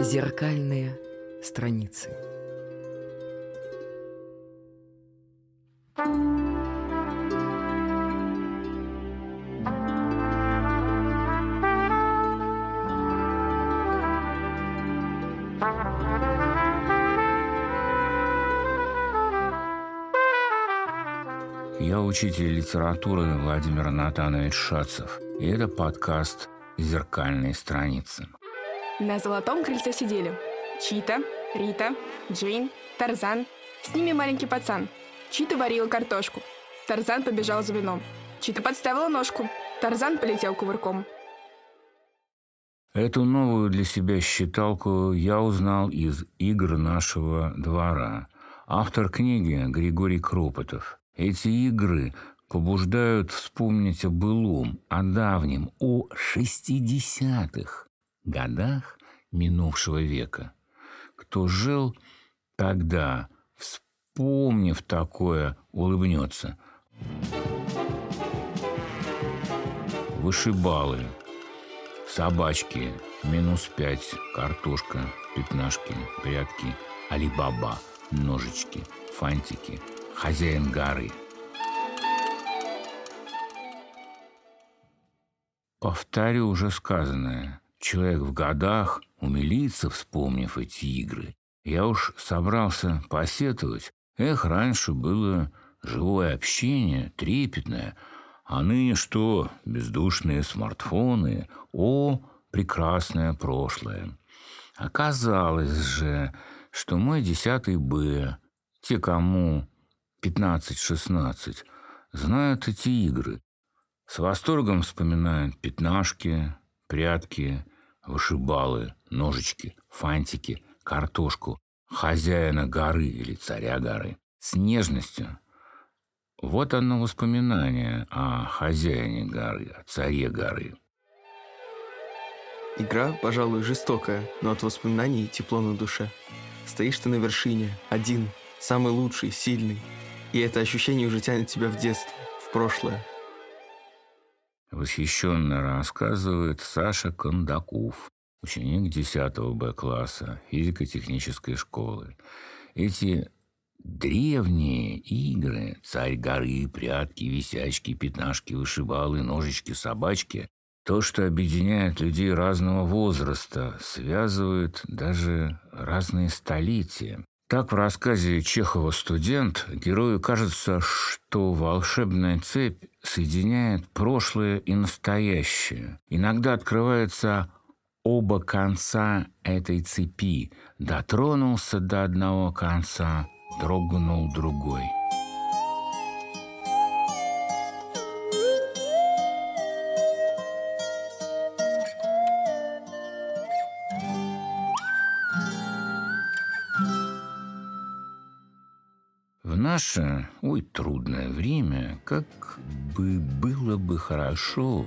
Зеркальные страницы. Я учитель литературы Владимир Натанович Шацев, и это подкаст «Зеркальные страницы». На золотом крыльце сидели Чита, Рита, Джейн, Тарзан. С ними маленький пацан. Чита варила картошку. Тарзан побежал за вином. Чита подставила ножку. Тарзан полетел кувырком. Эту новую для себя считалку я узнал из игр нашего двора. Автор книги Григорий Кропотов. Эти игры побуждают вспомнить о былом, о давнем, о шестидесятых годах минувшего века. Кто жил тогда, вспомнив такое, улыбнется. Вышибалы, собачки, минус пять, картошка, пятнашки, прятки, алибаба, ножички, фантики, хозяин горы – Повторю уже сказанное. Человек в годах умилится, вспомнив эти игры. Я уж собрался посетовать. Эх, раньше было живое общение, трепетное. А ныне что? Бездушные смартфоны. О, прекрасное прошлое. Оказалось же, что мой десятый Б, те, кому 15-16, знают эти игры. С восторгом вспоминают пятнашки, прятки, вышибалы, ножички, фантики, картошку, хозяина горы или царя горы. С нежностью. Вот оно воспоминание о хозяине горы, о царе горы. Игра, пожалуй, жестокая, но от воспоминаний тепло на душе. Стоишь ты на вершине, один, самый лучший, сильный. И это ощущение уже тянет тебя в детство, в прошлое, Восхищенно рассказывает Саша Кондаков, ученик 10 Б-класса физико-технической школы. Эти древние игры «Царь горы», «Прятки», «Висячки», «Пятнашки», «Вышибалы», «Ножички», «Собачки» То, что объединяет людей разного возраста, связывает даже разные столетия. Так в рассказе Чехова «Студент» герою кажется, что волшебная цепь соединяет прошлое и настоящее. Иногда открывается оба конца этой цепи. Дотронулся до одного конца, дрогнул другой. Наше, ой, трудное время, как бы было бы хорошо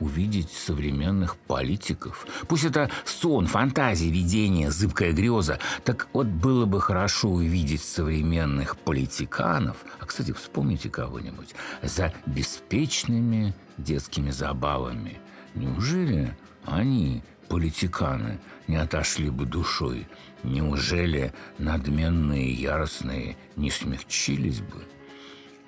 увидеть современных политиков. Пусть это сон, фантазия, видение, зыбкая греза. Так вот, было бы хорошо увидеть современных политиканов. А, кстати, вспомните кого-нибудь. За беспечными детскими забавами. Неужели они, политиканы, не отошли бы душой Неужели надменные и яростные не смягчились бы?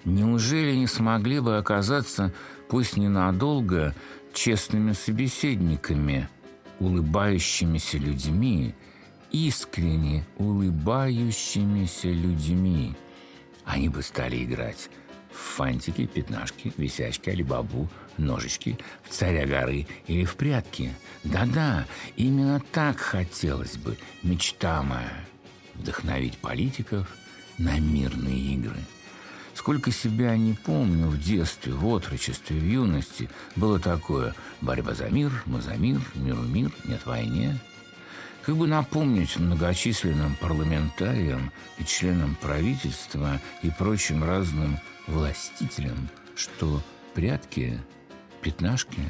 Неужели не смогли бы оказаться, пусть ненадолго, честными собеседниками, улыбающимися людьми, искренне улыбающимися людьми? Они бы стали играть фантики, пятнашки, висячки, алибабу, ножички, в царя горы или в прятки. Да-да, именно так хотелось бы, мечта моя, вдохновить политиков на мирные игры. Сколько себя не помню в детстве, в отрочестве, в юности, было такое «борьба за мир, мы за мир, миру мир, нет войне». Как бы напомнить многочисленным парламентариям и членам правительства и прочим разным властителям, что прятки пятнашки,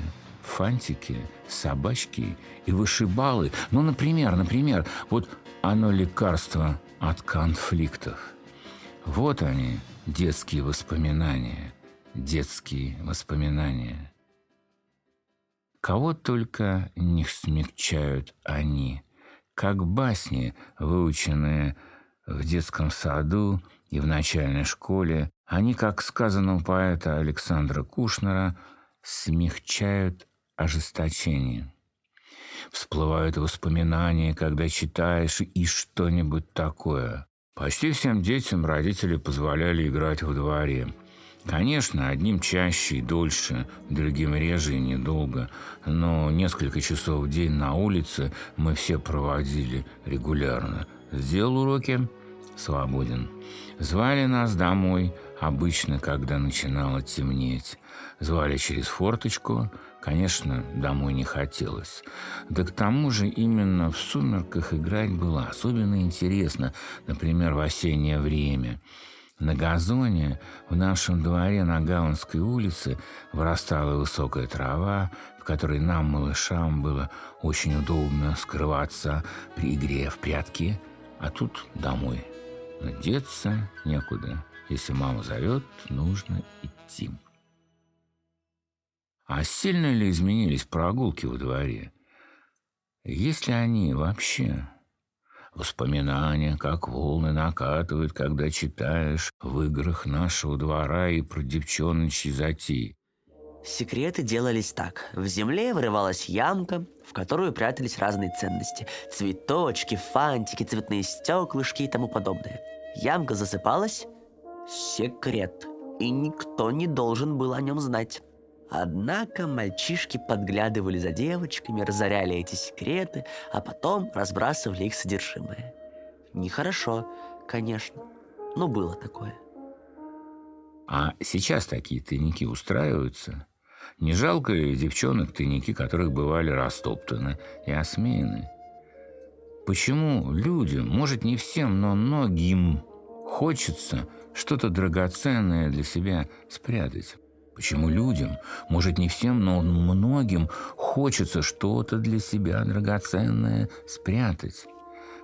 фантики, собачки и вышибалы. Ну, например, например, вот оно лекарство от конфликтов. Вот они, детские воспоминания, детские воспоминания. Кого только не смягчают они, как басни, выученные в детском саду и в начальной школе, они, как сказано у поэта Александра Кушнера, смягчают ожесточение. Всплывают воспоминания, когда читаешь и что-нибудь такое. Почти всем детям родители позволяли играть во дворе. Конечно, одним чаще и дольше, другим реже и недолго, но несколько часов в день на улице мы все проводили регулярно. Сделал уроки – свободен. Звали нас домой, обычно, когда начинало темнеть. Звали через форточку – Конечно, домой не хотелось. Да к тому же именно в сумерках играть было особенно интересно, например, в осеннее время. На газоне в нашем дворе на Гаунской улице вырастала высокая трава, в которой нам, малышам, было очень удобно скрываться при игре в прятки, а тут домой. Но деться некуда. Если мама зовет, нужно идти. А сильно ли изменились прогулки во дворе? Есть ли они вообще? Воспоминания, как волны накатывают, когда читаешь в играх нашего двора и про девчоночьи затеи. Секреты делались так. В земле вырывалась ямка, в которую прятались разные ценности. Цветочки, фантики, цветные стеклышки и тому подобное. Ямка засыпалась – секрет. И никто не должен был о нем знать. Однако мальчишки подглядывали за девочками, разоряли эти секреты, а потом разбрасывали их содержимое. Нехорошо, конечно, но было такое. А сейчас такие тайники устраиваются? Не жалко ли девчонок тайники, которых бывали растоптаны и осмеяны? Почему людям, может не всем, но многим хочется что-то драгоценное для себя спрятать? Почему людям, может не всем, но многим, хочется что-то для себя драгоценное спрятать?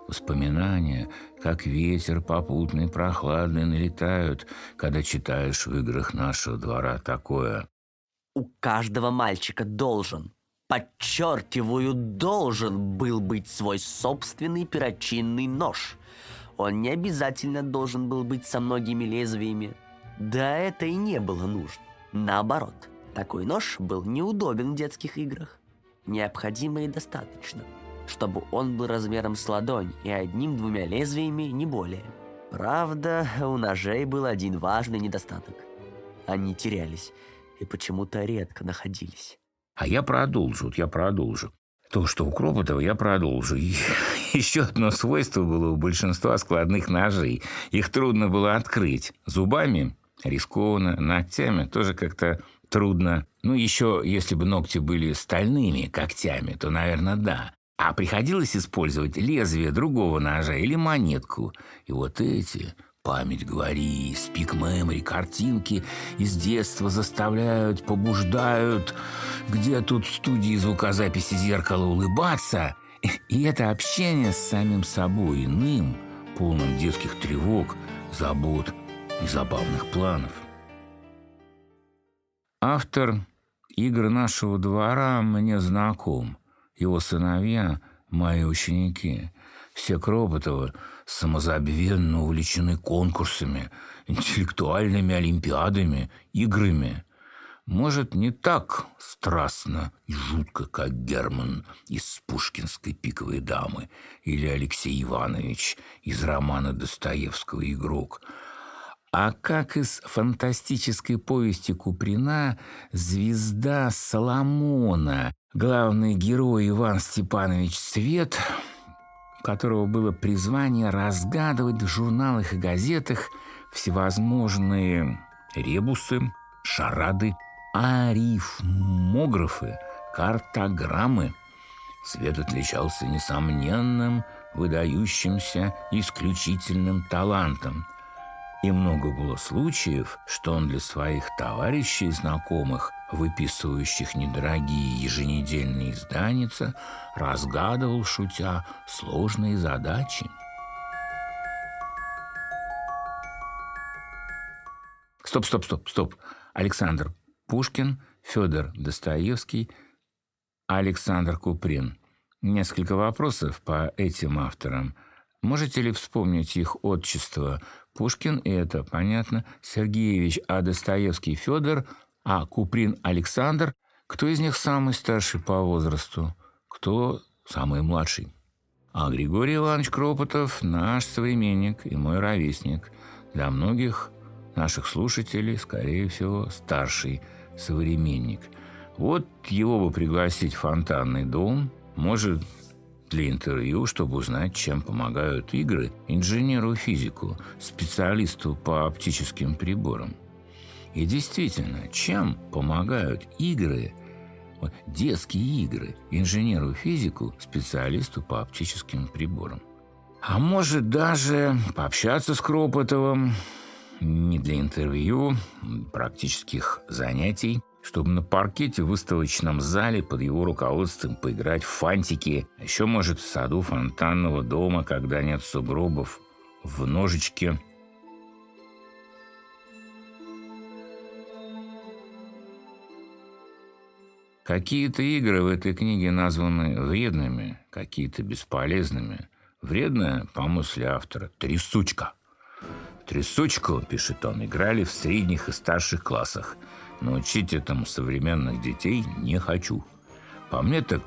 Воспоминания, как ветер попутный, прохладный, налетают, когда читаешь в играх нашего двора такое. У каждого мальчика должен, подчеркиваю, должен был быть свой собственный перочинный нож. Он не обязательно должен был быть со многими лезвиями. Да это и не было нужно. Наоборот, такой нож был неудобен в детских играх. Необходимо и достаточно, чтобы он был размером с ладонь и одним-двумя лезвиями, не более. Правда, у ножей был один важный недостаток. Они терялись и почему-то редко находились. А я продолжу, вот я продолжу. То, что у Кропотова, я продолжу. Еще одно свойство было у большинства складных ножей. Их трудно было открыть. Зубами рискованно, ногтями тоже как-то трудно. Ну, еще если бы ногти были стальными когтями, то, наверное, да. А приходилось использовать лезвие другого ножа или монетку. И вот эти, память говори, спик мемори, картинки из детства заставляют, побуждают. Где тут студии звукозаписи зеркала улыбаться? И это общение с самим собой иным, полным детских тревог, забот, и забавных планов. Автор игр нашего двора мне знаком. Его сыновья – мои ученики. Все Кроботовы самозабвенно увлечены конкурсами, интеллектуальными олимпиадами, играми. Может, не так страстно и жутко, как Герман из пушкинской «Пиковой дамы» или Алексей Иванович из романа Достоевского «Игрок», а как из фантастической повести Куприна «Звезда Соломона», главный герой Иван Степанович Свет, которого было призвание разгадывать в журналах и газетах всевозможные ребусы, шарады, арифмографы, картограммы. Свет отличался несомненным, выдающимся, исключительным талантом – и много было случаев, что он для своих товарищей и знакомых, выписывающих недорогие еженедельные изданица, разгадывал, шутя, сложные задачи. Стоп, стоп, стоп, стоп. Александр Пушкин, Федор Достоевский, Александр Куприн. Несколько вопросов по этим авторам. Можете ли вспомнить их отчество? Пушкин, это понятно, Сергеевич, а Достоевский Федор, а Куприн Александр. Кто из них самый старший по возрасту? Кто самый младший? А Григорий Иванович Кропотов – наш современник и мой ровесник. Для многих наших слушателей, скорее всего, старший современник. Вот его бы пригласить в фонтанный дом, может, для интервью, чтобы узнать, чем помогают игры инженеру-физику, специалисту по оптическим приборам. И действительно, чем помогают игры, детские игры, инженеру-физику, специалисту по оптическим приборам? А может даже пообщаться с Кропотовым, не для интервью, практических занятий, чтобы на паркете в выставочном зале под его руководством поиграть в фантики, а еще, может, в саду фонтанного дома, когда нет сугробов, в ножичке. Какие-то игры в этой книге названы вредными, какие-то бесполезными. Вредная, по мысли автора, трясучка. Трясучку, пишет он, играли в средних и старших классах – но учить этому современных детей не хочу. По мне так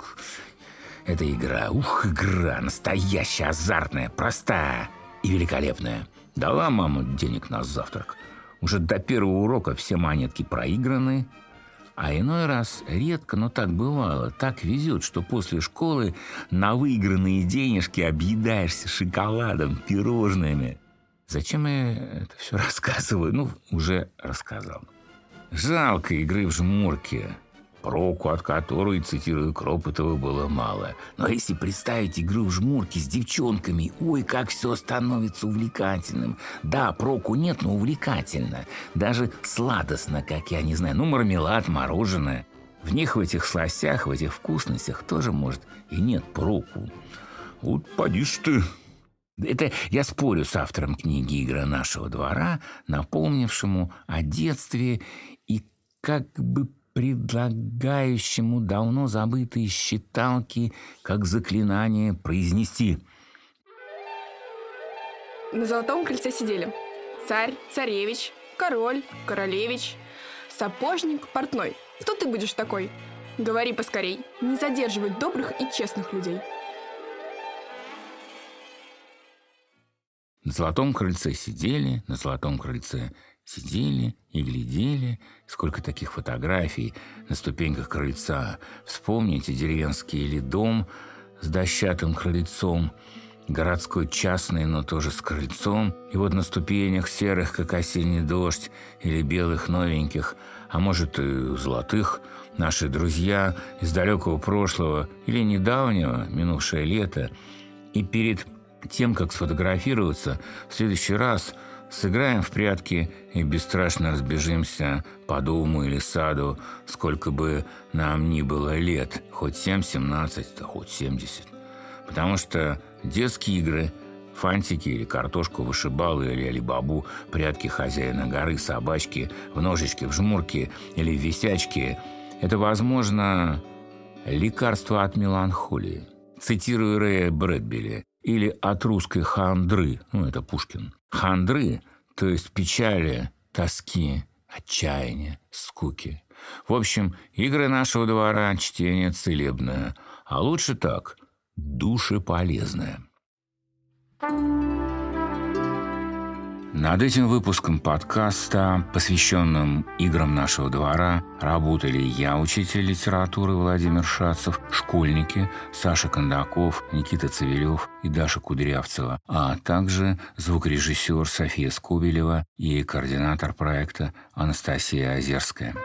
это игра, ух, игра, настоящая, азартная, простая и великолепная. Дала мама денег на завтрак. Уже до первого урока все монетки проиграны, а иной раз, редко, но так бывало, так везет, что после школы на выигранные денежки объедаешься шоколадом, пирожными. Зачем я это все рассказываю? Ну, уже рассказал. Жалко игры в жмурки, проку от которой, цитирую Кропотова, было мало. Но если представить игру в жмурки с девчонками, ой, как все становится увлекательным. Да, проку нет, но увлекательно. Даже сладостно, как я не знаю, ну, мармелад, мороженое. В них, в этих сластях, в этих вкусностях тоже, может, и нет проку. Вот поди ты, это я спорю с автором книги «Игра нашего двора», напомнившему о детстве как бы предлагающему давно забытые считалки как заклинание произнести. На золотом кольце сидели царь, царевич, король, королевич, сапожник, портной. Кто ты будешь такой? Говори поскорей, не задерживай добрых и честных людей. На золотом крыльце сидели, на золотом крыльце Сидели и глядели, сколько таких фотографий на ступеньках крыльца. Вспомните деревенский или дом с дощатым крыльцом, городской частный, но тоже с крыльцом. И вот на ступенях серых, как осенний дождь, или белых новеньких, а может и золотых, наши друзья из далекого прошлого или недавнего, минувшее лето. И перед тем, как сфотографироваться, в следующий раз – Сыграем в прятки и бесстрашно разбежимся по дому или саду, сколько бы нам ни было лет, хоть семь, семнадцать, да хоть семьдесят. Потому что детские игры, фантики или картошку вышибалы или алибабу, прятки хозяина горы, собачки, в ножички, в жмурки или в висячки – это, возможно, лекарство от меланхолии. Цитирую Рэя Брэдбери, или от русской хандры, ну, это Пушкин. Хандры, то есть печали, тоски, отчаяния, скуки. В общем, игры нашего двора – чтение целебное, а лучше так – душеполезное. Thank you. Над этим выпуском подкаста, посвященным играм нашего двора, работали я, учитель литературы Владимир Шацев, школьники Саша Кондаков, Никита Цивилев и Даша Кудрявцева, а также звукорежиссер София Скобелева и координатор проекта Анастасия Озерская.